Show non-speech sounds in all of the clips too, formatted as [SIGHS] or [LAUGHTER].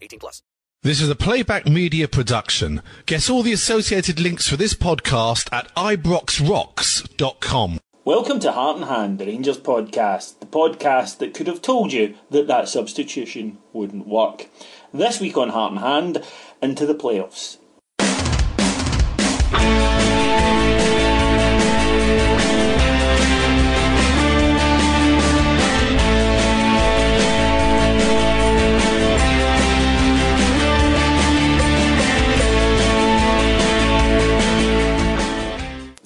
18 plus. This is a playback media production. Get all the associated links for this podcast at ibroxrocks.com. Welcome to Heart and Hand, the Rangers podcast, the podcast that could have told you that that substitution wouldn't work. This week on Heart and Hand, into the playoffs.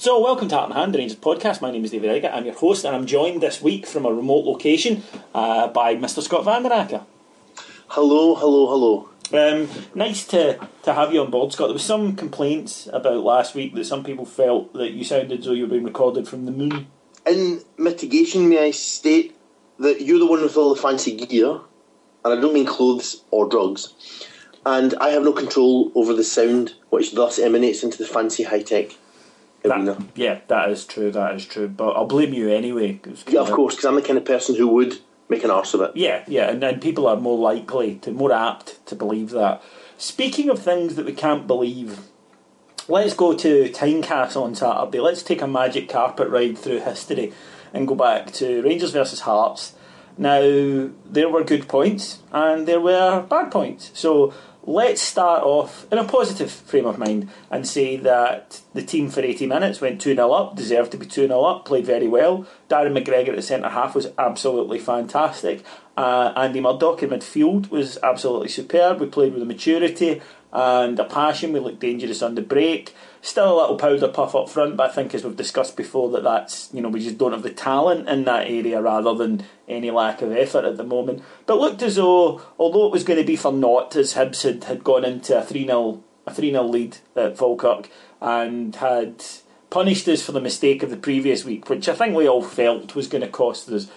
So, welcome to Heart and Hand, the Rangers podcast. My name is David Edgar. I'm your host, and I'm joined this week from a remote location uh, by Mr. Scott Van der Acker. Hello, hello, hello. Um, nice to, to have you on board, Scott. There was some complaints about last week that some people felt that you sounded as though you were being recorded from the moon. In mitigation, may I state that you're the one with all the fancy gear, and I don't mean clothes or drugs, and I have no control over the sound which thus emanates into the fancy high tech arena. That, yeah, that is true. That is true. But I'll blame you anyway. Yeah, of course, because I'm the kind of person who would make an arse of it. Yeah, yeah, and then people are more likely to, more apt to believe that. Speaking of things that we can't believe, let's go to Timecast on Saturday. Let's take a magic carpet ride through history and go back to Rangers versus Hearts. Now, there were good points and there were bad points. So let's start off in a positive frame of mind and say that the team for 80 minutes went 2 0 up, deserved to be 2 0 up, played very well. Darren McGregor at the centre half was absolutely fantastic. Uh, Andy Murdoch in midfield was absolutely superb. We played with a maturity and a passion. We looked dangerous on the break. Still a little powder puff up front, but I think as we've discussed before that that's you know we just don't have the talent in that area rather than any lack of effort at the moment. But looked as though although it was going to be for naught as Hibs had, had gone into a three 0 a three 0 lead at Falkirk and had punished us for the mistake of the previous week, which I think we all felt was going to cost us.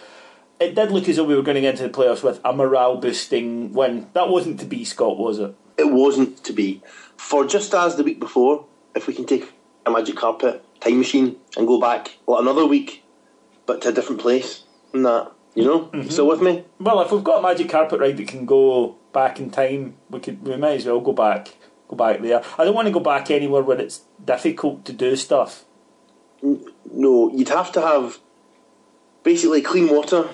It did look as though we were going to get into the playoffs with a morale boosting win. That wasn't to be, Scott, was it? It wasn't to be. For just as the week before, if we can take a magic carpet, time machine, and go back well, another week, but to a different place, and that, you know? Mm-hmm. You still with me? Well, if we've got a magic carpet ride that can go back in time, we could we might as well go back go back there. I don't want to go back anywhere where it's difficult to do stuff. No, you'd have to have basically clean water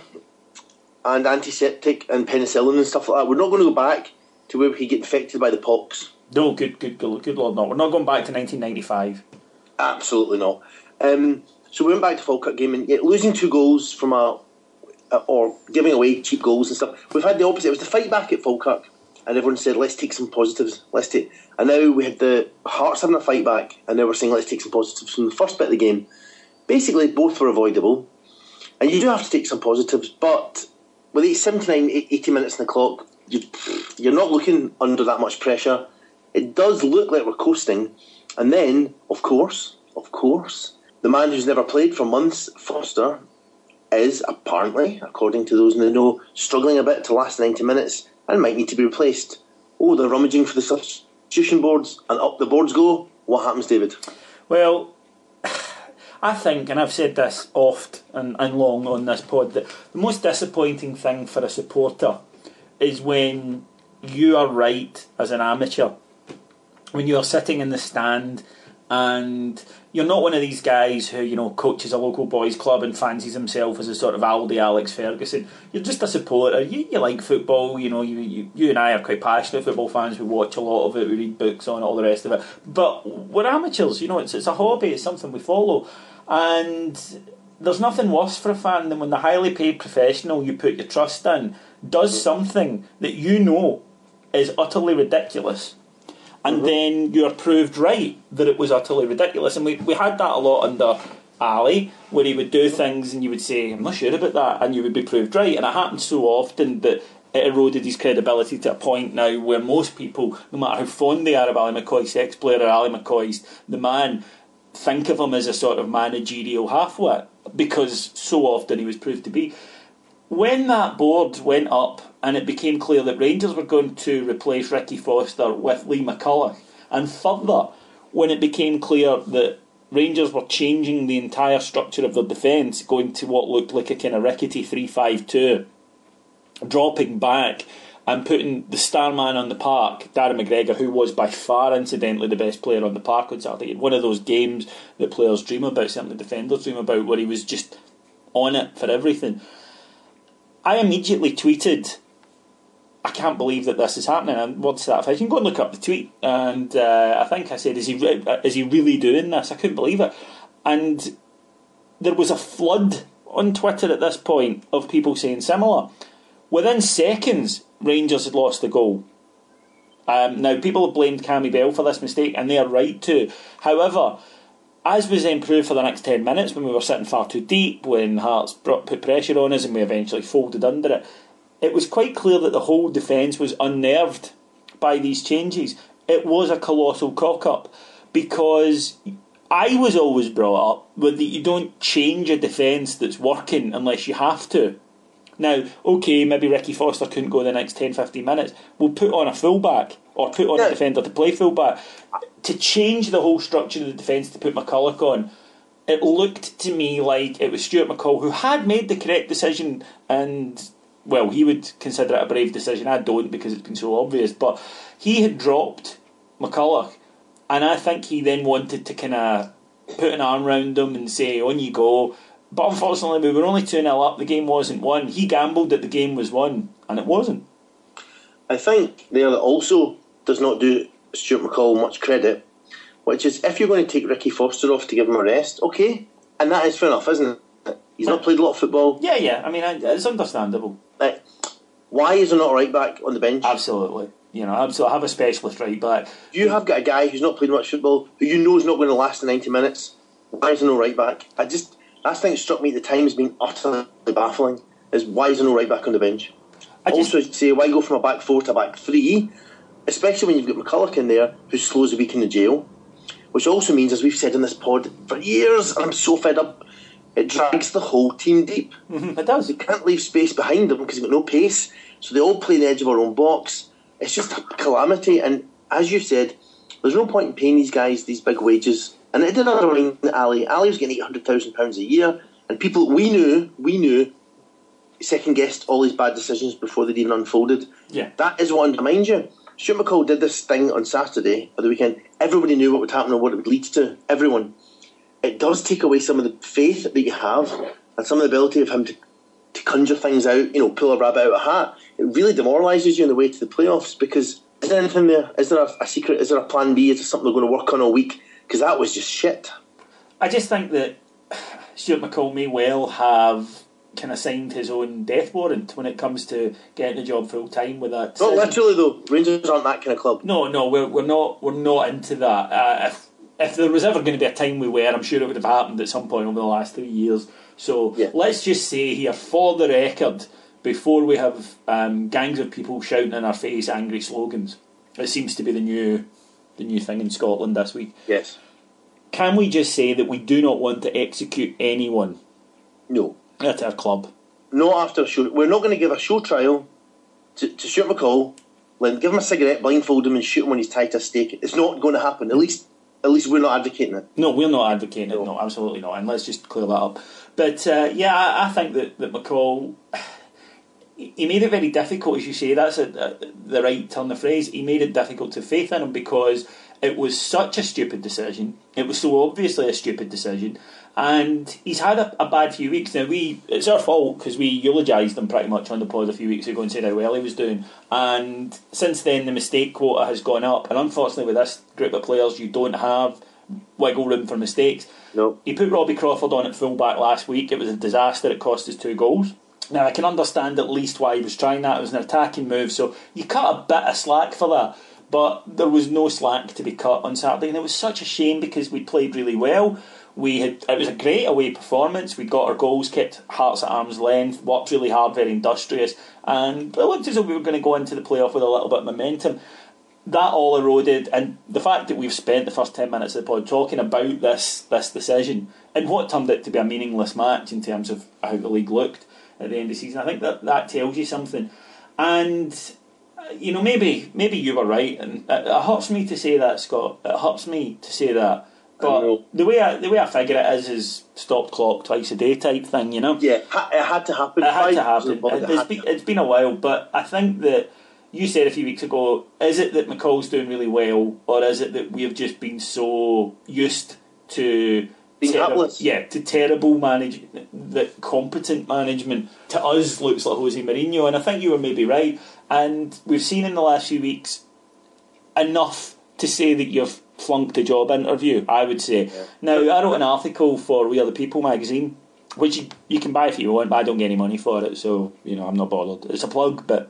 and antiseptic and penicillin and stuff like that. We're not going to go back to where we could get infected by the pox. No, good, good, good, good Lord, no. We're not going back to 1995. Absolutely not. Um, so we went back to Falkirk game and losing two goals from a, a or giving away cheap goals and stuff. We've had the opposite. It was the fight back at Falkirk, and everyone said, "Let's take some positives." Let's take. And now we had the Hearts having a fight back, and now we're saying, "Let's take some positives from the first bit of the game." Basically, both were avoidable, and you do have to take some positives. But with eight- 79, 80 minutes on the clock, you, you're not looking under that much pressure. It does look like we're coasting, and then, of course, of course, the man who's never played for months, Foster, is apparently, according to those in the know, struggling a bit to last 90 minutes and might need to be replaced. oh, they're rummaging for the substitution boards, and up the boards go. What happens, David? Well, [SIGHS] I think, and I've said this oft and, and long on this pod, that the most disappointing thing for a supporter is when you are right as an amateur. When you are sitting in the stand and you're not one of these guys who, you know, coaches a local boys club and fancies himself as a sort of Aldi Alex Ferguson. You're just a supporter. You, you like football, you know, you, you, you and I are quite passionate football fans. We watch a lot of it, we read books on it, all the rest of it. But we're amateurs, you know, it's, it's a hobby, it's something we follow. And there's nothing worse for a fan than when the highly paid professional you put your trust in does something that you know is utterly ridiculous and Mm-hmm. then you're proved right that it was utterly ridiculous. And we, we had that a lot under Ally, where he would do things and you would say, I'm not sure about that, and you would be proved right. And it happened so often that it eroded his credibility to a point now where most people, no matter how fond they are of Ally McCoist, ex player or Ally McCoist, the man, think of him as a sort of managerial halfwit because so often he was proved to be. When that board went up and it became clear that Rangers were going to replace Ricky Foster with Lee McCulloch, and further, when it became clear that Rangers were changing the entire structure of their defence, going to what looked like a kind of rickety 3 5 2, dropping back and putting the star man on the park, Darren McGregor, who was by far, incidentally, the best player on the park on Saturday. One of those games that players dream about, certainly defenders dream about, where he was just on it for everything. I immediately tweeted, I can't believe that this is happening. And what's that? If I can go and look up the tweet, and uh, I think I said, "Is he is he really doing this?" I couldn't believe it, and there was a flood on Twitter at this point of people saying similar. Within seconds, Rangers had lost the goal. Um, now, people have blamed Cammy Bell for this mistake, and they are right to. However, as was improved for the next 10 minutes when we were sitting far too deep, when Hearts brought, put pressure on us and we eventually folded under it, it was quite clear that the whole defence was unnerved by these changes. It was a colossal cock up because I was always brought up with that you don't change a defence that's working unless you have to. Now, okay, maybe Ricky Foster couldn't go the next 10 15 minutes. We'll put on a fullback or put on Yeah. a defender to play fullback. To change the whole structure of the defence to put McCulloch on, it looked to me like it was Stuart McCall who had made the correct decision and. Well, he would consider it a brave decision. I don't because it's been so obvious. But he had dropped McCulloch, and I think he then wanted to kind of put an arm round him and say, "On you go." But unfortunately, we were only two 0 up. The game wasn't won. He gambled that the game was won, and it wasn't. I think there also does not do Stuart McCall much credit, which is if you're going to take Ricky Foster off to give him a rest, okay, and that is fair enough, isn't it? He's not played a lot of football. Yeah, yeah. I mean, it's understandable. Like, why is there not a right back on the bench? Absolutely. You know, absolutely. Have a specialist right back. You have got a guy who's not played much football, who you know is not going to last the 90 minutes. Why is there no right back? I just, that thing struck me at the time as being utterly baffling. Is why is there no right back on the bench? I just- also, say why go from a back four to a back three, especially when you've got McCulloch in there who slows a week in the jail, which also means, as we've said in this pod for years, and I'm so fed up, it drags the whole team deep. Mm-hmm. It does. You can't leave space behind them because they've got no pace, so they all play the edge of our own box. It's just a calamity, and as you said, there's no point in paying these guys these big wages. And it did undermine Ally. Ally was getting eight hundred thousand pounds a year, and people we knew, we knew, second guessed all these bad decisions before they'd even unfolded. Yeah. that is what undermines you. Stuart McCall did this thing on Saturday or the weekend. Everybody knew what would happen and what it would lead to. Everyone. It does take away some of the faith that you have and some of the ability of him to, to conjure things out, you know, pull a rabbit out of a hat. It really demoralises you on the way to the playoffs because is there anything there? Is there a, a secret? Is there a plan B? Is there something they're going to work on all week? Because that was just shit. I just think that [SIGHS] Stuart McCall may well have kind of signed his own death warrant when it comes to getting the job full time with that. Not literally though. Rangers aren't that kind of club. No, no, we're, we're not we're not into that. Uh, if if there was ever going to be a time we were, I'm sure it would have happened at some point over the last three years. So Yeah. let's just say here, for the record, before we have um, gangs of people shouting in our face angry slogans, it seems to be the new the new thing in Scotland this week. Yes. Can we just say that we do not want to execute anyone No. At our club? No after a show. We're not going to give a show trial to, to Stuart McCall Like, give him a cigarette, blindfold him, and shoot him when he's tied to a stake. It's not going to happen. At least, at least we're not advocating it. No, we're not advocating it. No, absolutely not. And let's just clear that up. But uh, yeah, I, I think that that McCall. He made it very difficult, as you say. That's a, a, the right turn of phrase. He made it difficult to faith in him because it was such a stupid decision. It was so obviously a stupid decision, and he's had a, a bad few weeks. Now we, it's our fault because we eulogised him pretty much on the pod a few weeks ago and said how well he was doing. And since then, the mistake quota has gone up. And unfortunately, with this group of players, you don't have wiggle room for mistakes. No. He put Robbie Crawford on at full back last week. It was a disaster. It cost us two goals. Now I can understand at least why he was trying that. It was an attacking move, so you cut a bit of slack for that. But there was no slack to be cut on Saturday, and it was such a shame because we played really well. We had it was a great away performance. We got our goals, kept hearts at arm's length, worked really hard, very industrious, and it looked as though we were going to go into the playoff with a little bit of momentum. That all eroded, and the fact that we've spent the first ten minutes of the pod talking about this this decision and what turned out to be a meaningless match in terms of how the league looked at the end of the season, I think that that tells you something. And you know, maybe maybe you were right, and it, it hurts me to say that, Scott. It hurts me to say that. But the way I, the way I figure it is is stop clock twice a day type thing, you know. Yeah, it had to happen. It had to happen. It, it's, had be, to. it's been a while, but I think that you said a few weeks ago: is it that McCall's doing really well, or is it that we have just been so used to hapless. yeah, to terrible management, that competent management to us looks like Jose Mourinho, and I think you were maybe right. And we've seen in the last few weeks enough to say that you've flunked a job interview. I would say. Now, I wrote an article for We Are the People magazine, which you, you can buy if you want, but I don't get any money for it, so you know I'm not bothered. It's a plug, but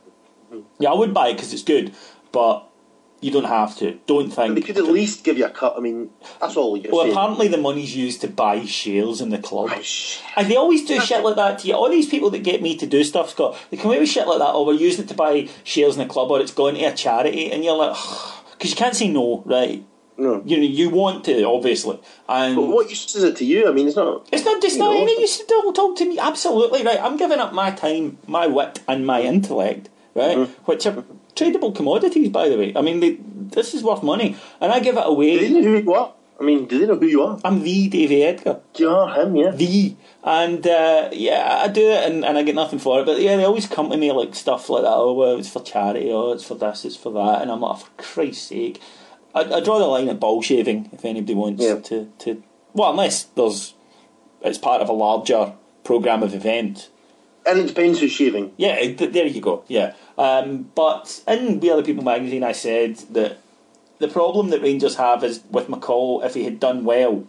yeah, I would buy it because it's good, but you don't have to. Don't think. They could at least give you a cut. I mean, that's all you're Well, saying. apparently the money's used to buy shares in the club. And they always do shit like that to you. All these people that get me to do stuff, Scott, they come away with shit like that, or we're using it to buy shares in the club, or it's going to a charity, and you're like, because you can't say no, right? No. You know, you want to, obviously. And But what use is it to you? I mean, it's not. it's not just you not know. any you still talk to me. Absolutely, right. I'm giving up my time, my wit, and my intellect, right? Mm-hmm. Which are tradable commodities, by the way. I mean, they, this is worth money, and I give it away. Do they know who you are? I mean, do they know who you are? I'm the Davy Edgar. You are him, yeah. the and uh, yeah, I do it and, and I get nothing for it. But yeah, they always come to me like stuff like that. Oh, well, it's for charity. Oh, it's for this. It's for that. And I'm like, for Christ's sake, I, I draw the line at ball shaving. If anybody wants Yeah. to to well, unless there's it's part of a larger program of event. And it depends who's shaving. Yeah, there you go. Yeah, um, but in We Are the People magazine, I said that the problem that Rangers have is with McCall. If he had done well,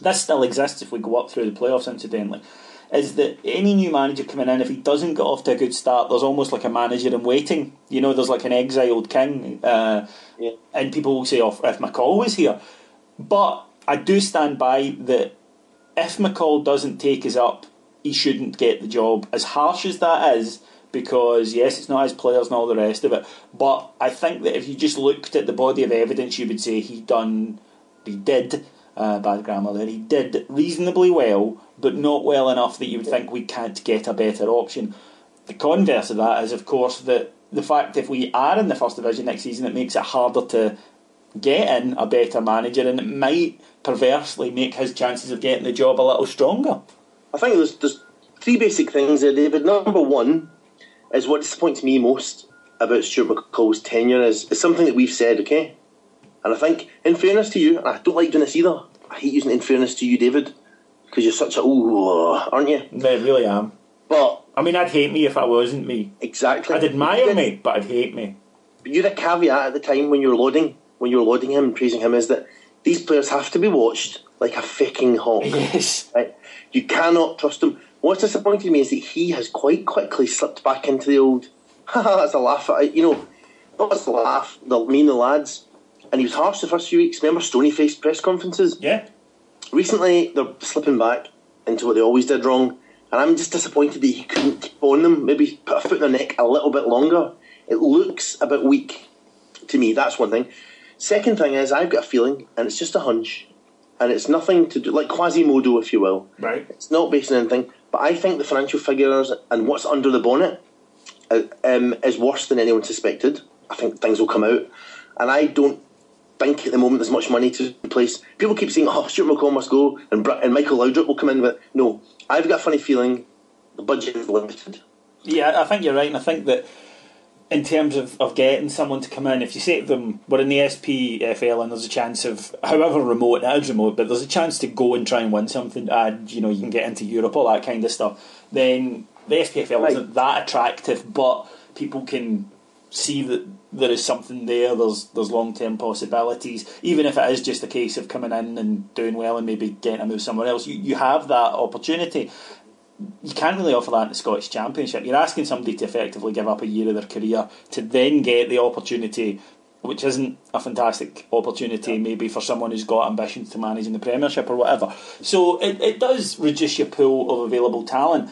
this still exists if we go up through the playoffs. Incidentally, is that any new manager coming in, if he doesn't get off to a good start, there's almost like a manager in waiting. You know, there's like an exiled king, uh, Yeah. and people will say, "Oh, if McCall was here," but I do stand by that. If McCall doesn't take us up, he shouldn't get the job. As harsh as that is, because yes, it's not his players and all the rest of it. But I think that if you just looked at the body of evidence, you would say he done, he did. Uh, bad grammar there. He did reasonably well, but not well enough that you would think we can't get a better option. The converse of that is, of course, that the fact if we are in the first division next season, it makes it harder to get in a better manager, and it might perversely make his chances of getting the job a little stronger. I think there's, there's three basic things there, David. Number one is what disappoints me most about Stuart McCall's tenure is, is something that we've said, okay? And I think, in fairness to you, and I don't like doing this either, I hate using in fairness to you, David, because you're such a, ooh, aren't you? I really am. But, I mean, I'd hate me if I wasn't me. exactly. I'd admire me, but I'd hate me. But you had a caveat at the time when you were lauding, when you were lauding him and praising him, is that these players have to be watched like a fucking hawk. [LAUGHS] Yes. Right? You cannot trust him. What's disappointed me is that he has quite quickly slipped back into the old, haha, [LAUGHS] that's a laugh. I- You know, not as a laugh, the, mean the lads. And he was harsh the first few weeks. Remember stony faced press conferences? Yeah. Recently, they're slipping back into what they always did wrong. And I'm just disappointed that he couldn't keep on them, maybe put a foot in their neck a little bit longer. It looks a bit weak to me, that's one thing. Second thing is, I've got a feeling, and it's just a hunch, and it's nothing to do, like Quasimodo, if you will. Right. It's not based on anything, but I think the financial figures and what's under the bonnet uh, um, is worse than anyone suspected. I think things will come out. And I don't think at the moment there's much money to replace. People keep saying, "Oh, Stuart McCall must go," and Br- and Michael Laudrup will come in. But no, I've got a funny feeling the budget is limited. Yeah, I think you're right, and I think that in terms of, of getting someone to come in, if you say to them, we're in the SPFL and there's a chance of, however remote, it is remote, but there's a chance to go and try and win something, and you know, you can get into Europe, all that kind of stuff, then the SPFL Right. isn't that attractive, but people can see that there is something there, there's there's long term possibilities, even if it is just a case of coming in and doing well and maybe getting a move somewhere else, you, you have that opportunity you can't really offer that in the Scottish Championship. You're asking somebody to effectively give up a year of their career to then get the opportunity, which isn't a fantastic opportunity, maybe for someone who's got ambitions to manage in the Premiership or whatever. So it, it does reduce your pool of available talent.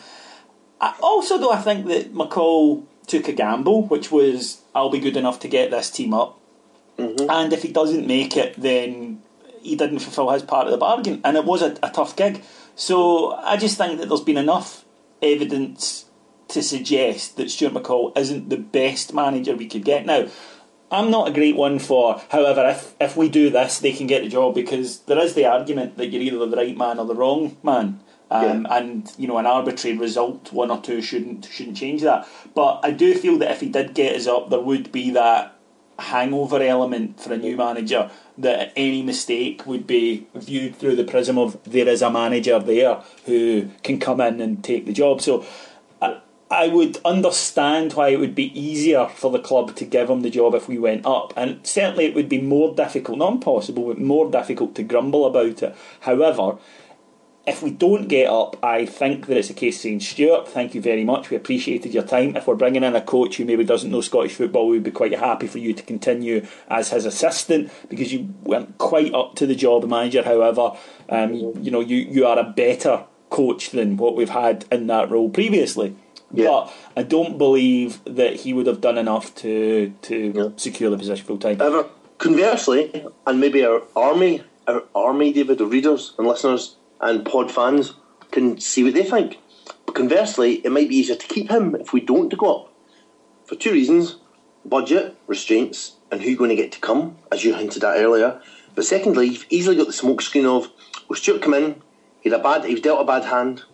I, also, though, I think that McCall took a gamble, which was I'll be good enough to get this team up, mm-hmm. and if he doesn't make it, then he didn't fulfil his part of the bargain, and it was a, a tough gig. So I just think that there's been enough evidence to suggest that Stuart McCall isn't the best manager we could get. Now, I'm not a great one for, however, if if we do this, they can get the job because there is the argument that you're either the right man or the wrong man. Um, And you know, an arbitrary result, one or two, shouldn't shouldn't change that. But I do feel that if he did get us up, there would be that hangover element for a new manager that any mistake would be viewed through the prism of there is a manager there who can come in and take the job. So I, I would understand why it would be easier for the club to give him the job if we went up, and certainly it would be more difficult, not impossible, but more difficult to grumble about it. However, if we don't get up, I think that it's a case of saying, Stuart, thank you very much. We appreciated your time. If we're bringing in a coach who maybe doesn't know Scottish football, we'd be quite happy for you to continue as his assistant because you weren't quite up to the job manager. However, um, you, you know you you are a better coach than what we've had in that role previously. Yeah. But I don't believe that he would have done enough to to Yeah. secure the position full time. However, conversely, and maybe our army, our army, David, of readers and listeners and pod fans can see what they think. But conversely, it might be easier to keep him if we don't go up. For two reasons budget, restraints, and who you're going to get to come, as you hinted at earlier. But secondly, you've easily got the smokescreen of, well, Stuart come in, he had a bad, he was dealt a bad hand.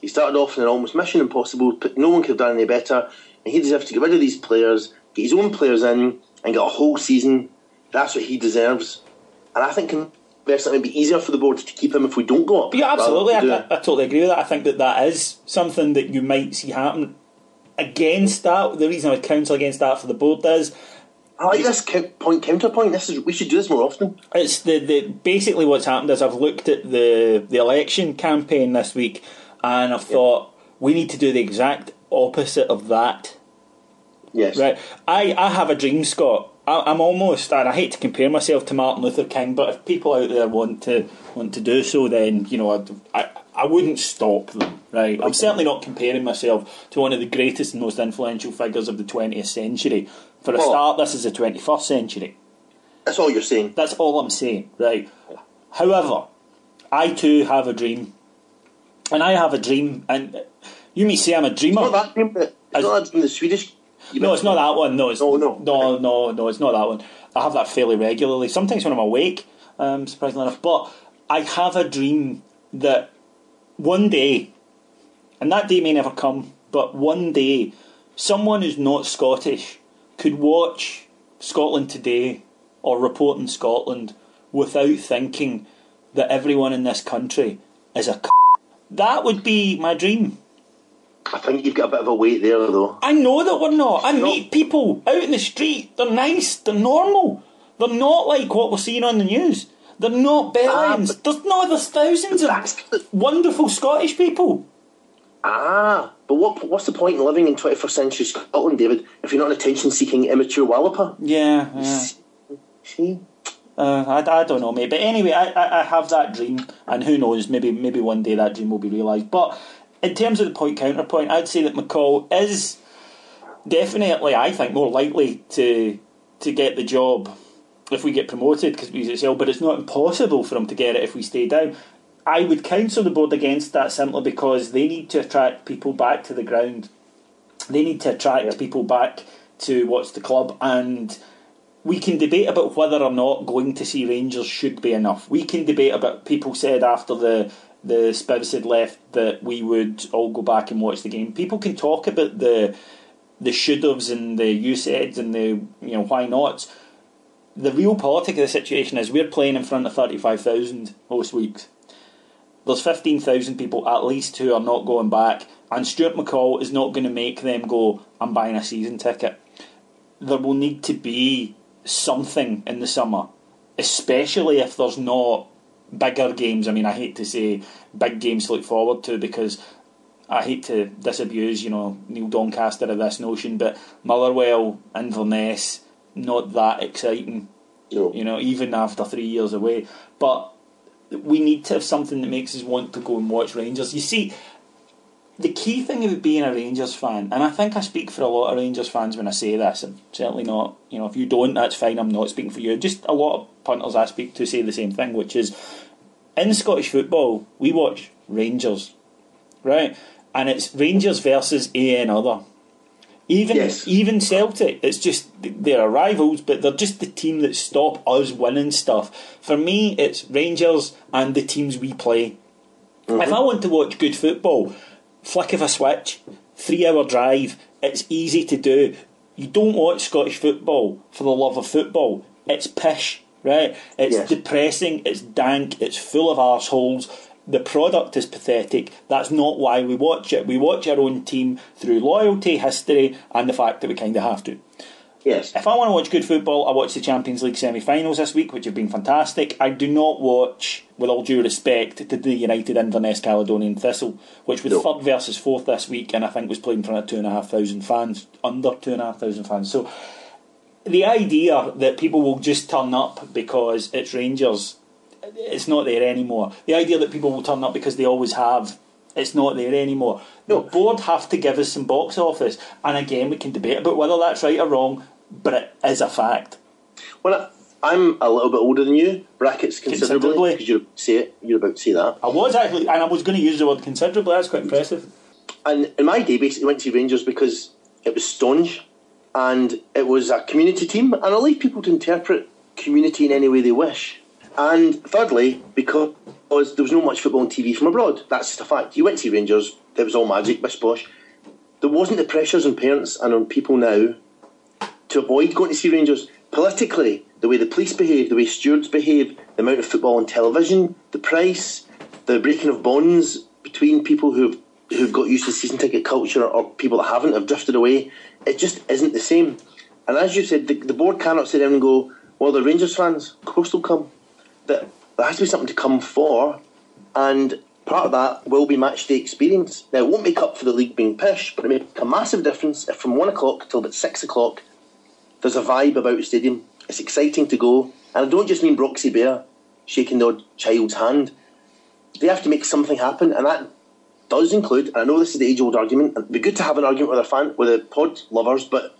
He started off in an almost mission impossible, but no one could have done any better. And he deserves to get rid of these players, get his own players in, and get a whole season. That's what he deserves. And I think conversely, it might be easier for the board to keep him if we don't go up. Yeah, absolutely. I, I, I totally agree with that. I think that that is something that you might see happen. Against that, the reason I would counsel against that for the board is I like this point counterpoint. This is we should do this more often. it's the, the basically what's happened is I've looked at the the election campaign this week and I've thought we need to do the exact opposite of that. Yes. Right. I, I have a dream, Scott. I, I'm almost, and I hate to compare myself to Martin Luther King, but if people out there want to want to do so, then you know I'd, I I wouldn't stop them. Right. I'm certainly not comparing myself to one of the greatest and most influential figures of the 20th century. For a Well- start, this is the 21st century. That's all you're saying. That's all I'm saying, right? However, I too have a dream, and I have a dream, and you may say I'm a dreamer. Not that dream, but it's not that dream, the Swedish. No, it's not that one. No, it's No, no. no, no, no. It's not that one. I have that fairly regularly. Sometimes when I'm awake, um, surprisingly enough. But I have a dream that one day, and that day may never come, but one day, someone who's not Scottish could watch Scotland today or report in Scotland without thinking that everyone in this country is a. C- that would be my dream. I think you've got a bit of a weight there, though. I know that we're not. I meet people out in the street. They're nice. They're normal. They're not like what we're seeing on the news. They're not bellends. Ah, there's no. There's thousands of wonderful Scottish people. Ah, but what what's the point in living in 21st century Scotland, David, if you're not an attention-seeking immature walloper? Yeah. yeah. See? Uh, I, I don't know, mate. But anyway, I, I, I have that dream, and who knows? Maybe maybe one day that dream will be realised. But in terms of the point counterpoint, I'd say that McCall is definitely, I think, more likely to to get the job if we get promoted because we excel. But it's not impossible for him to get it if we stay down. I would counsel the board against that simply because they need to attract people back to the ground. They need to attract people back to watch the club, and we can debate about whether or not going to see Rangers should be enough. We can debate about people said after the the Spivs had left that we would all go back and watch the game. People can talk about the the should haves and the you saids and the you know why nots. The real politic of the situation is we're playing in front of thirty five thousand most weeks. There's fifteen thousand people at least who are not going back, and Stuart McCall is not going to make them go. I'm buying a season ticket. There will need to be something in the summer, especially if there's not bigger games. I mean, I hate to say big games to look forward to because I hate to disabuse, you know, Neil Doncaster of this notion, but Motherwell, Inverness, not that exciting. No. You know, even after three years away. But we need to have something that makes us want to go and watch Rangers. You see, the key thing about being a Rangers fan, and I think I speak for a lot of Rangers fans when I say this, and certainly not, you know, if you don't, that's fine, I'm not speaking for you. Just a lot of punters I speak to say the same thing, which is in Scottish football, we watch Rangers, right? And it's Rangers versus AN other. Even Yes. even Celtic, it's just they're rivals, but they're just the team that stop us winning stuff. For me, it's Rangers and the teams we play. If mm-hmm. I want to watch good football, flick of a switch, three hour drive, it's easy to do. You don't watch Scottish football for the love of football. It's pish, right? It's Yes. depressing, it's dank, it's full of arseholes. The product is pathetic. That's not why we watch it. We watch our own team through loyalty, history, and the fact that we kind of have to. Yes. If I want to watch good football, I watch the Champions League semi-finals this week, which have been fantastic. I do not watch, with all due respect, to the United Inverness Caledonian Thistle, which was No. third versus fourth this week, and I think was played in front of two and a half thousand fans, under two and a half thousand fans. So the idea that people will just turn up because it's Rangers, it's not there anymore. The idea that people will turn up because they always have, it's not there anymore. No. The board have to give us some box office, and again, we can debate about whether that's right or wrong, but it is a fact. Well, I- I'm a little bit older than you, brackets Considerably. because you're say it, you're about to say that. I was actually, and I was going to use the word considerably. That's quite impressive. And in my day, basically went to Rangers because it was staunch and it was a community team, and I'll leave people to interpret community in any way they wish. And thirdly, because there was no much football on TV from abroad. That's just a fact. You went to see Rangers, it was all magic, bish bosh. There wasn't the pressures on parents and on people now to avoid going to see Rangers. Politically, the way the police behave, the way stewards behave, the amount of football on television, the price, the breaking of bonds between people who've who've got used to season ticket culture or people that haven't have drifted away. It just isn't the same. And as you said, the, the board cannot sit down and go, well, the Rangers fans, of course they'll come. That there has to be something to come for, and part of that will be match day experience. Now, it won't make up for the league being pish, but it make a massive difference if from one o'clock till about six o'clock there's a vibe about the stadium. It's exciting to go, and I don't just mean Broxi Bear shaking the odd child's hand. They have to make something happen, and that does include. And I know this is the age-old argument. It'd be good to have an argument with a fan, with the pod lovers, but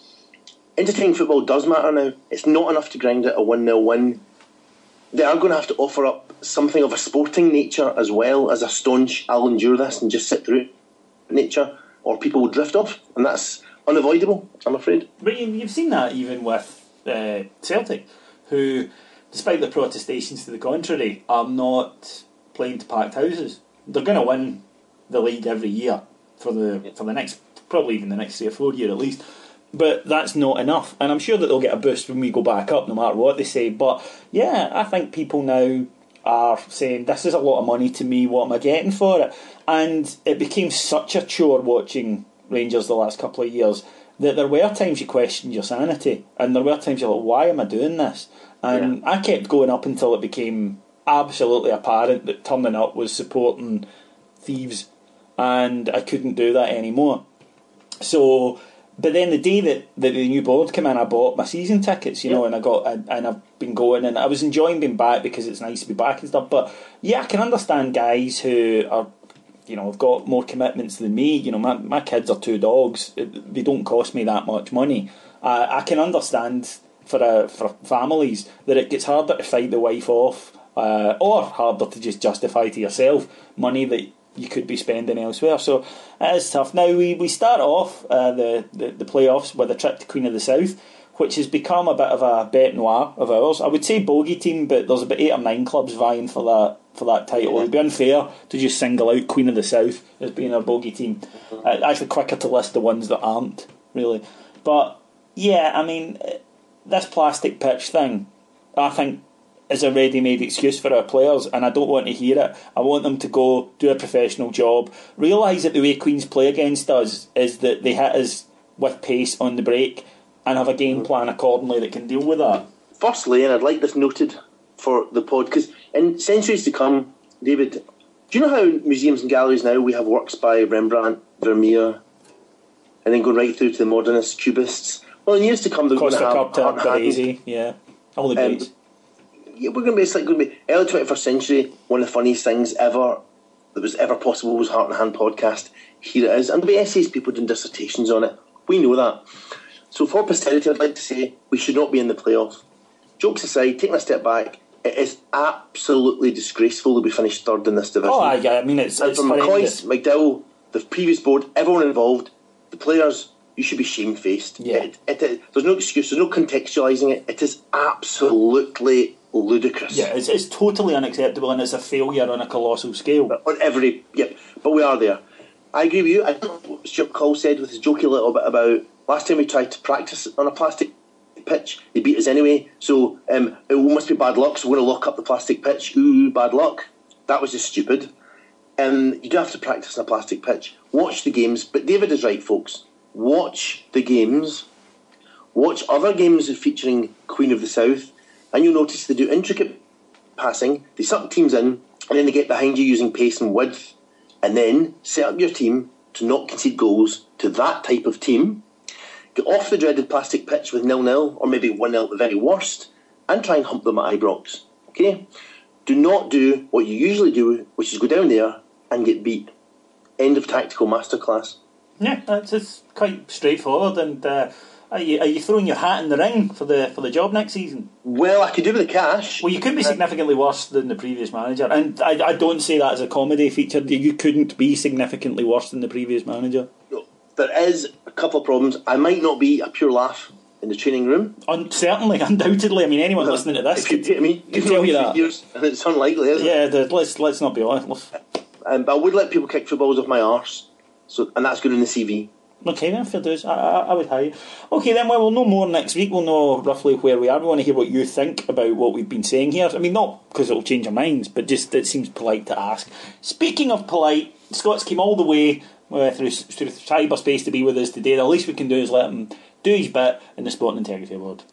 entertaining football does matter now. It's not enough to grind out a one 0 win. They are going to have to offer up something of a sporting nature as well as a staunch. I'll endure this and just sit through nature, or people will drift off, and that's unavoidable. I'm afraid. But you- you've seen that even with uh, Celtic, who, despite the protestations to the contrary, are not playing to packed houses. They're going to win the league every year for the for the next, probably even the next three or four year at least. But that's not enough, and I'm sure that they'll get a boost when we go back up, no matter what they say. But yeah, I think people now are saying this is a lot of money to me. What am I getting for it? And it became such a chore watching Rangers the last couple of years that there were times you questioned your sanity, and there were times you're like, "Why am I doing this?" And I kept going up until it became absolutely apparent that turning up was supporting thieves, and I couldn't do that anymore. So, but then the day that, that the new board came in, I bought my season tickets, you know, and I got and, and I've been going, and I was enjoying being back because it's nice to be back and stuff. But yeah, I can understand guys who are, you know, have got more commitments than me. You know, my my kids are two dogs; they don't cost me that much money. Uh, I can understand for uh, for families that it gets harder to fight the wife off, uh, or harder to just justify to yourself money that you could be spending elsewhere. So it is tough. Now we, we start off uh, the, the the playoffs with a trip to Queen of the South, which has become a bit of a bête noire of ours. I would say bogey team, but there's about eight or nine clubs vying for that for that title. It'd be unfair to just single out Queen of the South as being a bogey team. Uh, actually, quicker to list the ones that aren't really. But yeah, I mean, this plastic pitch thing, I think is a ready-made excuse for our players, and I don't want to hear it. I want them to go do a professional job. Realise that the way Queens play against us is that they hit us with pace on the break, and have a game plan accordingly that can deal with that. Firstly, and I'd like this noted for the pod, because in centuries to come, David, do you know how in museums and galleries now we have works by Rembrandt, Vermeer, and then going right through to the modernists, cubists? Well, in years to come, they're going Costa to have Curta, Art Haddon. Baresi, yeah, all the Um, greats. Yeah, we're going to be it's like going to be early twenty first century. One of the funniest things ever that was ever possible was Heart and Hand podcast. Here it is, and there'll be essays, people doing dissertations on it. We know that. So for posterity, I'd like to say we should not be in the playoffs. Jokes aside, taking a step back, it is absolutely disgraceful that we finished third in this division. Oh, I, I mean, it's, and it's from horrendous. McCoy, McDowall, the previous board, everyone involved, the players, you should be shamefaced. Yeah. It, it, it- there's no excuse, there's no contextualising it. It is absolutely ludicrous. Yeah, it's, it's totally unacceptable, and it's a failure on a colossal scale. On every, yep, but we are there. I agree with you. I don't what Stuart Call said with his jokey little bit about last time we tried to practice on a plastic pitch, they beat us anyway. So um, it must be bad luck. So we're going to lock up the plastic pitch. Ooh, bad luck. That was just stupid. Um, you do have to practice on a plastic pitch. Watch the games. But David is right, folks. Watch the games. Watch other games featuring Queen of the South, and you'll notice they do intricate passing. They suck teams in, and then they get behind you using pace and width, and then set up your team to not concede goals to that type of team. Get off the dreaded plastic pitch with nil nil, or maybe one nil at the very worst, and try and hump them at Ibrox. Okay? Do not do what you usually do, which is go down there and get beat. End of tactical masterclass. Yeah, that's it's quite straightforward. And uh, are you are you throwing your hat in the ring for the for the job next season? Well, I could do with the cash. Well, you could be significantly worse than the previous manager, and I, I don't say that as a comedy feature. You couldn't be significantly worse than the previous manager. There is a couple of problems. I might not be a pure laugh in the training room. Un- certainly, [LAUGHS] undoubtedly. I mean, anyone listening to this If you could, I mean, you tell you that. years, and it's unlikely, isn't it? Yeah, let's let's not be honest. Um, but I would let people kick footballs off my arse, so and that's good in the CV. Okay, then fair dues. I, I, I would hire. Okay, then well, we'll know more next week. We'll know roughly where we are. We want to hear what you think about what we've been saying here. I mean, not because it'll change our minds, but just it seems polite to ask. Speaking of polite, Scott's came all the way uh, through, through cyberspace to be with us today. The least we can do is let him do his bit in the Sporting Integrity Award.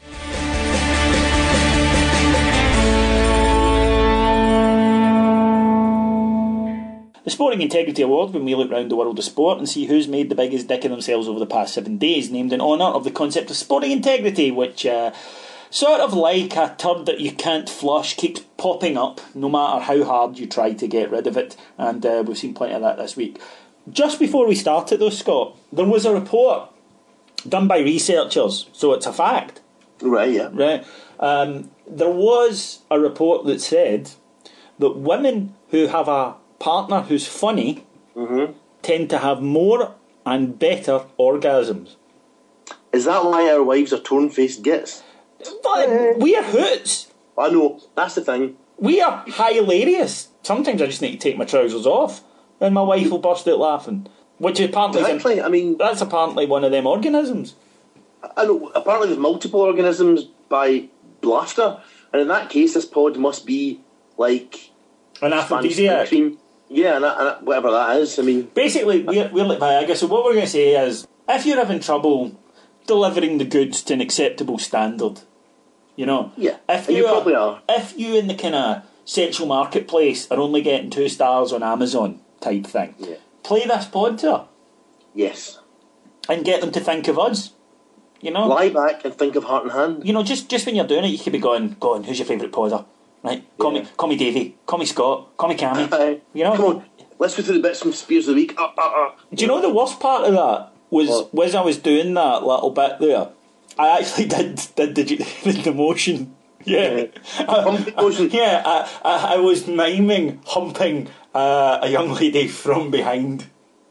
The Sporting Integrity Award, when we look round the world of sport and see who's made the biggest dick of themselves over the past seven days, named in honour of the concept of sporting integrity, which, uh, sort of like a turd that you can't flush, keeps popping up no matter how hard you try to get rid of it. And uh, we've seen plenty of that this week. Just before we started, though, Scott, there was a report done by researchers, so it's a fact Right, yeah. right? Um, there was a report that said that women who have a partner who's funny mm-hmm. tend to have more and better orgasms. Is that why our wives are torn faced gits? But uh. we are hoots. I know, that's the thing. We are hilarious. Sometimes I just need to take my trousers off, and my wife will burst out laughing. Which apparently is Exactly. I mean, that's apparently one of them organisms. I know, apparently there's multiple organisms by laughter, and in that case, this pod must be like An aphrodisiac. cream. Yeah, and, and whatever that is. I mean, Basically, we're, we're like Viagra. So what we're going to say is, if you're having trouble delivering the goods to an acceptable standard, you know, Yeah, if and you probably are. if you in the kind of sexual marketplace are only getting two stars on Amazon type thing, Yeah. play this pod to her yes. and get them to think of us. You know, Lie back and think of heart and hand. you know, just just when you're doing it, you could be going, going, who's your favourite podder? Right, call Yeah. me, call me Davey, call me Scott, call me Cammy. You know, Come on, let's go through the bits from Spears of the Week. Uh, uh, uh. Do you know the worst part of that was What? was I was doing that little bit there. I actually [LAUGHS] did did the, [LAUGHS] did the motion. [LAUGHS] Yeah, Humping motion. yeah. I, I, I was miming humping uh, a young lady from behind.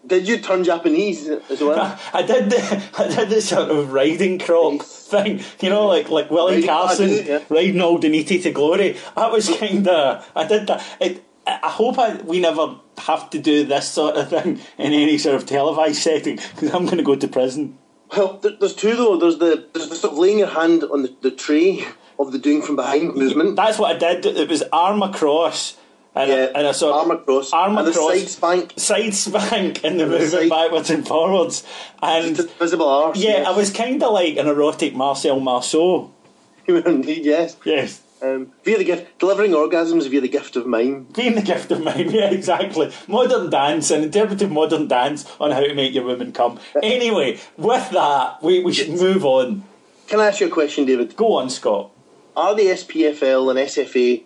Did you turn Japanese as well? [LAUGHS] I did the I did the sort of riding crop thing, you know, like like Willie Riding- Carson I do, yeah. riding Aldaniti to glory. That was kind of I did that. It, I I hope I, we never have to do this sort of thing in any sort of televised setting because I'm going to go to prison. Well, there's two though. There's the there's the sort of laying your hand on the, the tray of the doing from behind movement. That's what I did. It was arm across. And, Yeah, a, and sort of arm across. arm And the across, side spank. side spank, and the And the movement side- backwards and forwards. And visible arse. yeah, yes. I was kind of like an erotic Marcel Marceau. [LAUGHS] You were indeed, yes. Yes. Um, via the gift, delivering orgasms via the gift of mime. Being the gift of mine, [LAUGHS] yeah, exactly. Modern dance, an interpretive modern dance on how to make your woman come. [LAUGHS] Anyway, with that, we, we should move on. Can I ask you a question, David? Go on, Scott. Are the SPFL and SFA,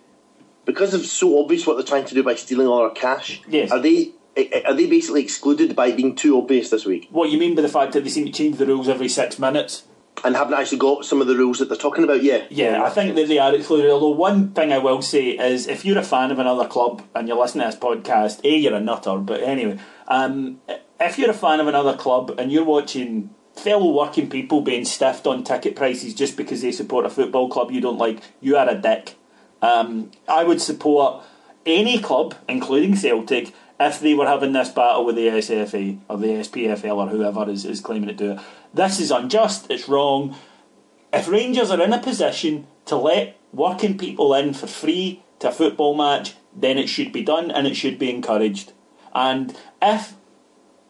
because of so obvious what they're trying to do by stealing all our cash, Yes. are they are they basically excluded by being too obvious this week What you mean by the fact that they seem to change the rules every six minutes? and haven't actually got some of the rules that they're talking about? Yeah, Yeah, I think that they are excluded. Although one thing I will say is, if you're a fan of another club and you're listening to this podcast, a you're a nutter. But anyway, um, if you're a fan of another club and you're watching fellow working people being stiffed on ticket prices just because they support a football club you don't like, you are a dick. Um, I would support any club, including Celtic, if they were having this battle with the SFA or the SPFL or whoever is, is claiming to do it. This is unjust, it's wrong. If Rangers are in a position to let working people in for free to a football match, then it should be done and it should be encouraged. And if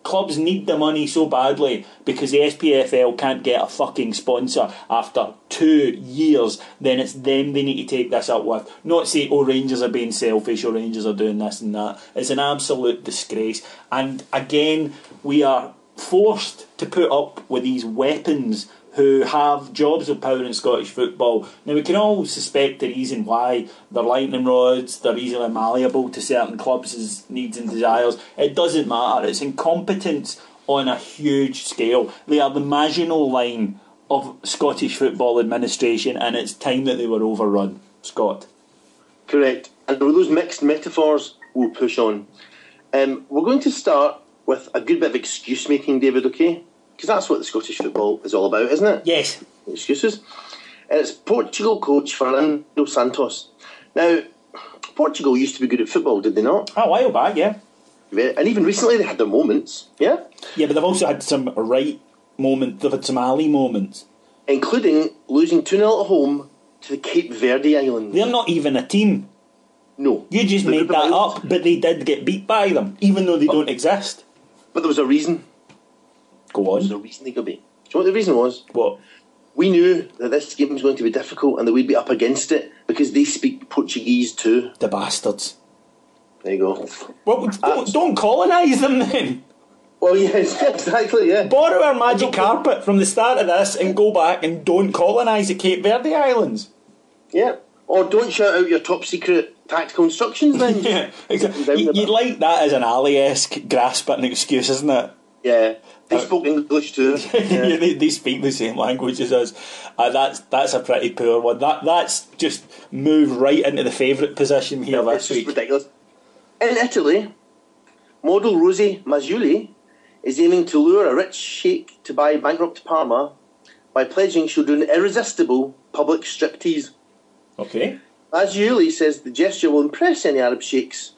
clubs need the money so badly because the SPFL can't get a fucking sponsor after two years, then it's them they need to take this up with. Not say, oh, Rangers are being selfish or Rangers are doing this and that. It's an absolute disgrace. And again, we are forced to put up with these weapons who have jobs of power in Scottish football. Now, we can all suspect the reason why they're lightning rods, they're easily malleable to certain clubs' needs and desires. It doesn't matter. It's incompetence on a huge scale. They are the marginal line of Scottish football administration, and it's time that they were overrun. Scott. correct. And with those mixed metaphors, we'll push on. Um, we're going to start with a good bit of excuse making, David. Okay, because that's what the Scottish football is all about, isn't it? Yes. excuses. And it's Portugal coach Fernando Santos. Now, Portugal used to be good at football, did they not? A while back, yeah. And even recently they had their moments, yeah? Yeah, but they've also had some right moments, they've had some Ally moments. Including losing 2 0 at home to the Cape Verde Islands. They're not even a team. No. You just made that up, but they did get beat by them, even though they don't exist. But there was a reason. Go on. was a reason they got beat. Do you know what the reason was? What? We knew that this game was going to be difficult and that we'd be up against it because they speak Portuguese too. The bastards. There you go. Well, don't, ah. don't colonise them then. Well, yes, [LAUGHS] exactly, yeah. Borrow our magic carpet from the start of this and go back and don't colonise the Cape Verde Islands. Yeah. Or don't shout out your top secret tactical instructions then. [LAUGHS] Yeah, exactly. You- You'd like that as an Ally-esque grasp at an excuse, isn't it? Yeah. They spoke English too. [LAUGHS] Yeah, Yeah. they, they speak the same language as us. Uh, that's that's a pretty poor one. That that's just move right into the favourite position here it's this just week. ridiculous. In Italy, model Rosie Mazzulli is aiming to lure a rich sheikh to buy bankrupt Parma by pledging she'll do an irresistible public striptease. Okay. Mazzulli says the gesture will impress any Arab sheikhs.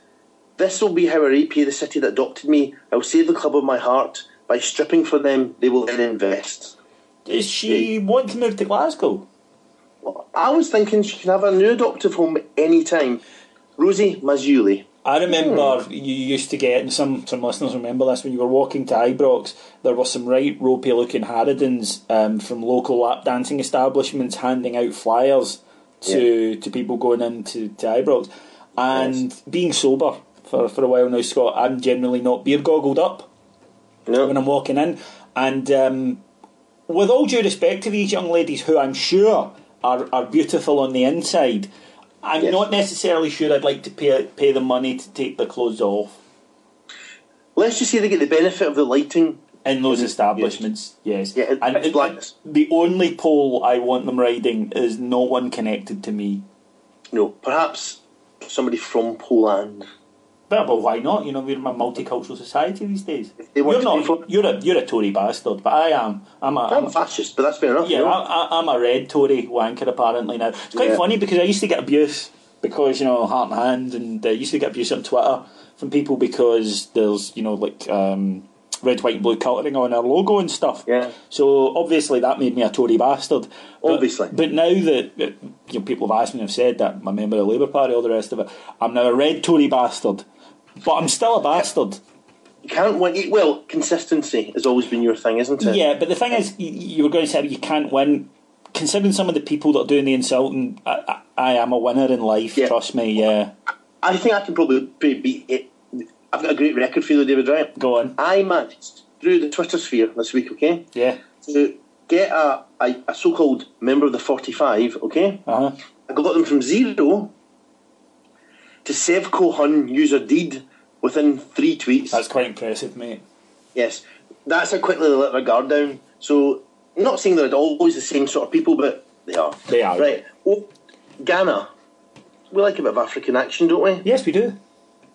This will be how I repay the city that adopted me. I will save the club of my heart. By stripping for them, they will then invest. Does she want to move to Glasgow? Well, I was thinking she can have a new adoptive home any time. Rosie Mazzulli. I remember you used to get, and some, some listeners remember this, when you were walking to Ibrox, there were some right ropey looking Harridans um, from local lap dancing establishments handing out flyers to to people going into to Ibrox. And being sober for, for a while now, Scott, I'm generally not beer goggled up No. when I'm walking in. And um, with all due respect to these young ladies, who I'm sure are, are beautiful on the inside, I'm Yes. not necessarily sure I'd like to pay pay them money to take the clothes off Let's just say they get the benefit of the lighting. in those establishments. Yes, Yeah, and it's blackness. the only pole I want them riding is no one connected to me. No, perhaps somebody from Poland. But, but why not? You know, we're in a multicultural society these days. You're not. You're a you're a Tory bastard, but I am. I'm a. I'm fascist, but that's fair enough. Yeah, you know? I, I, I'm a red Tory wanker apparently now. It's quite Yeah. funny because I used to get abuse because you know heart and hand, and uh, used to get abuse on Twitter from people because there's you know like um, red, white, and blue colouring on our logo and stuff. Yeah. So obviously that made me a Tory bastard. But- Obviously. but now that uh, you know, people have asked me, and have said that I'm a member of the Labour Party, all the rest of it, I'm now a red Tory bastard. But I'm still a bastard. You can't win. Well, consistency has always been your thing, isn't it? Yeah, but the thing is, you were going to say you can't win. Considering some of the people that are doing the insulting, I, I, I am a winner in life. Yeah. Trust me. Yeah, I think I can probably be- beat it. I've got a great record for you, David. Right? go on. I managed through the Twitter sphere this week. Okay, Yeah. to get a, a, a so-called member of the forty-five. Okay, Uh huh. I got them from zero to Sevco Hun user deed within three tweets. That's quite impressive, mate. Yes, that's how quickly they let their guard down. So, not saying they're always the same sort of people, but they are. They are. Right. Oh, Ghana. We like a bit of African action, don't we? Yes, we do.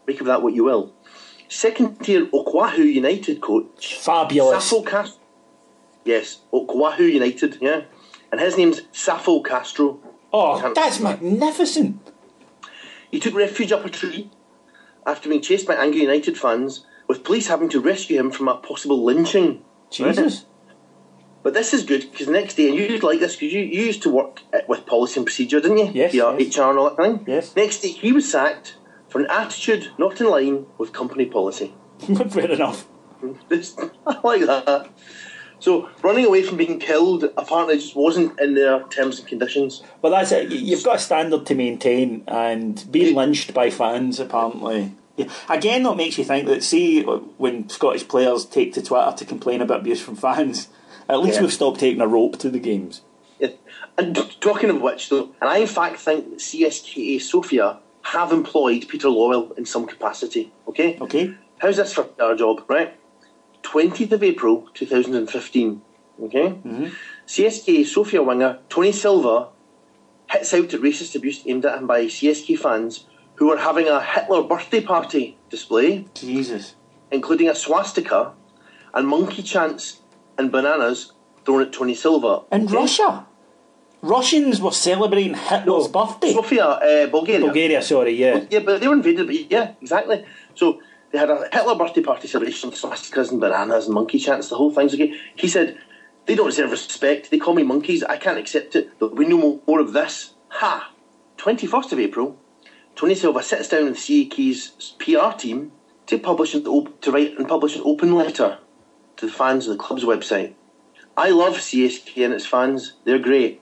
Make of that what you will. Second tier Okwahu United coach. Fabulous. Safo Castro. Yes, Okwahu United, yeah. And his name's Safo Castro. Oh, that's magnificent. He took refuge up a tree after being chased by angry United fans, with police having to rescue him from a possible lynching. Jesus. [LAUGHS] But this is good because the next day, and you used like this because you, you used to work uh, with policy and procedure, didn't you? Yes, Yeah, yes. HR and all that thing. Yes. Next day, he was sacked for an attitude not in line with company policy. [LAUGHS] Fair enough. [LAUGHS] This, I like that. So running away from being killed apparently just wasn't in their terms and conditions. But that's it. You- You've got a standard to maintain, and being lynched by fans apparently. Again, that makes you think that see when Scottish players take to Twitter to complain about abuse from fans, at least Yeah. we've stopped taking a rope to the games. Yeah. And talking of which, though, and I in fact think that CSKA Sofia have employed Peter Lawwell in some capacity. Okay. Okay. How's this for our job, right? 20th of April 2015. Okay? CSK Sofia winger Tony Silva hits out at racist abuse aimed at him by CSK fans who were having a Hitler birthday party display, Jesus. including a swastika and monkey chants and bananas thrown at Tony Silva. In Okay? Russia, Russians were celebrating Hitler's birthday. Sofia, uh, Bulgaria. Bulgaria, sorry, yeah. Yeah, but they were invaded. But yeah, exactly. So they had a Hitler birthday party celebration, swastikas and bananas and monkey chants. The whole thing's okay. He said they don't deserve respect. They call me monkeys. I can't accept it. But we know more, of this. Ha! Twenty first of April, Tony Silva sits down with CAK's PR team to publish an op- to write and publish an open letter to the fans of the club's website. I love CSK and its fans. They're great.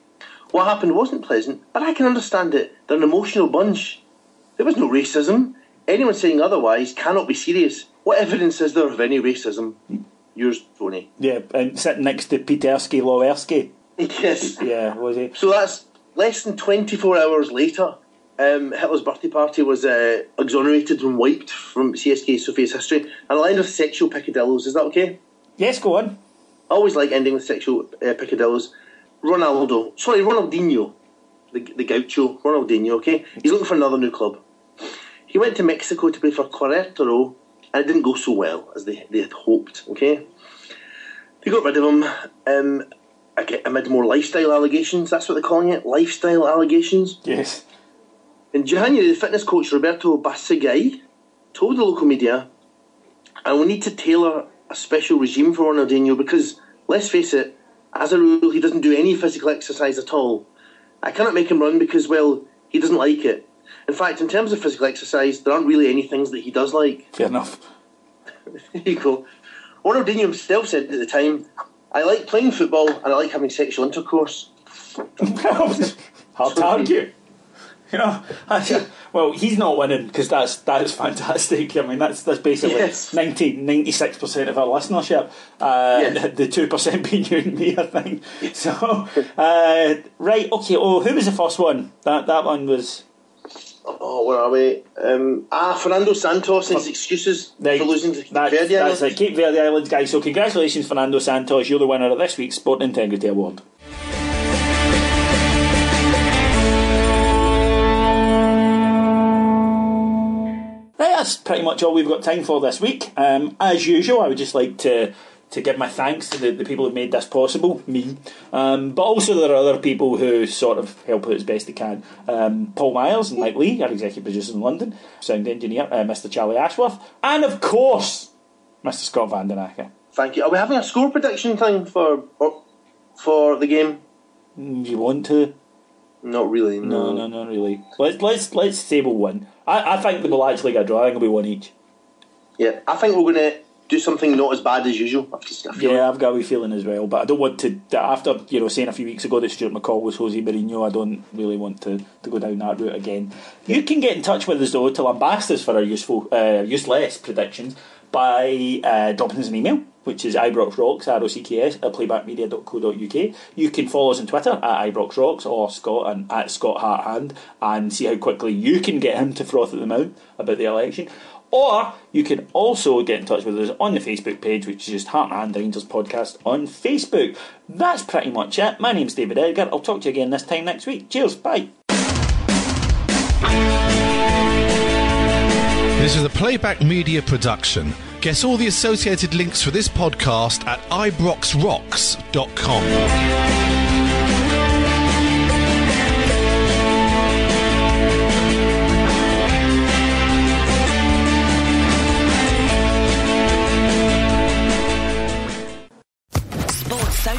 What happened wasn't pleasant, but I can understand it. They're an emotional bunch. There was no racism. Anyone saying otherwise cannot be serious. What evidence is there of any racism? Yours, Tony. Yeah, and sitting next to Petersky Lowersky. [LAUGHS] Yes. Yeah, was he? So that's less than 24 hours later. Um, Hitler's birthday party was uh, exonerated and wiped from CSK Sofia's history. And a line of sexual picadillos. Is that okay? Yes, go on. I always like ending with sexual uh, picadillos. Ronaldo, sorry, Ronaldinho, the, the gaucho, Ronaldinho, okay? He's looking for another new club. He went to Mexico to play for Querétaro, and it didn't go so well as they, they had hoped, okay? They got rid of him um, ag- amid more lifestyle allegations, that's what they're calling it, lifestyle allegations. Yes. In January, the fitness coach Roberto Basagay told the local media, and we need to tailor a special regime for Ronaldinho because, let's face it, as a rule, he doesn't do any physical exercise at all. I cannot make him run because, well, he doesn't like it. In fact, in terms of physical exercise, there aren't really any things that he does like. Fair enough. [LAUGHS] There you go. Ronaldinho himself said at the time, I like playing football and I like having sexual intercourse. [LAUGHS] Hard to argue. You know, I- well, he's not winning because that's that's fantastic. I mean, that's that's basically Yes. 96 percent of our listenership. Uh, Yes. The two percent [LAUGHS] being you and me, I think. So, uh, right, okay. Oh, who was the first one? That that one was. Oh, where are we? Um, ah, Fernando Santos and his excuses Right, for losing to Cape that- Verde That's it, Cape Verde Islands, guys. So, congratulations, Fernando Santos. You're the winner of this week's Sport Integrity Award. Right, that's pretty much all we've got time for this week. Um, as usual, I would just like to to give my thanks to the, the people who made this possible, me. Um, but also there are other people who sort of help out as best they can. Um, Paul Myers and Mike Lee, our executive producers in London, sound engineer, uh, Mr. Charlie Ashworth, and of course, Mr. Scott Van Den Acker. Thank you. Are we having a score prediction thing for for the game? Do you want to? Not really. No, No, no, not really. Let's let's let's say we'll win. I, I think they will actually get a draw. I think it'll be one each. Yeah, I think we're going to do something not as bad as usual. I've just, I feel Yeah, I've got a wee feeling as well, but I don't want to. After you know saying a few weeks ago that Stuart McCall was Jose Mourinho, I don't really want to, to go down that route again. You can get in touch with us though to lambast us for our useful, uh, useless predictions by uh, dropping us an email, which is ibroxrocks r o c k s at playbackmedia.co.uk. You can follow us on Twitter at ibroxrocks or Scott and at Scott Harthand and see how quickly you can get him to froth at the mouth about the election. Or you can also get in touch with us on the Facebook page, which is just Heart and Hand Rangers Podcast on Facebook. That's pretty much it. My name's David Edgar. I'll talk to you again this time next week. Cheers. Bye. This is a playback media production. Get all the associated links for this podcast at ibroxrocks.com.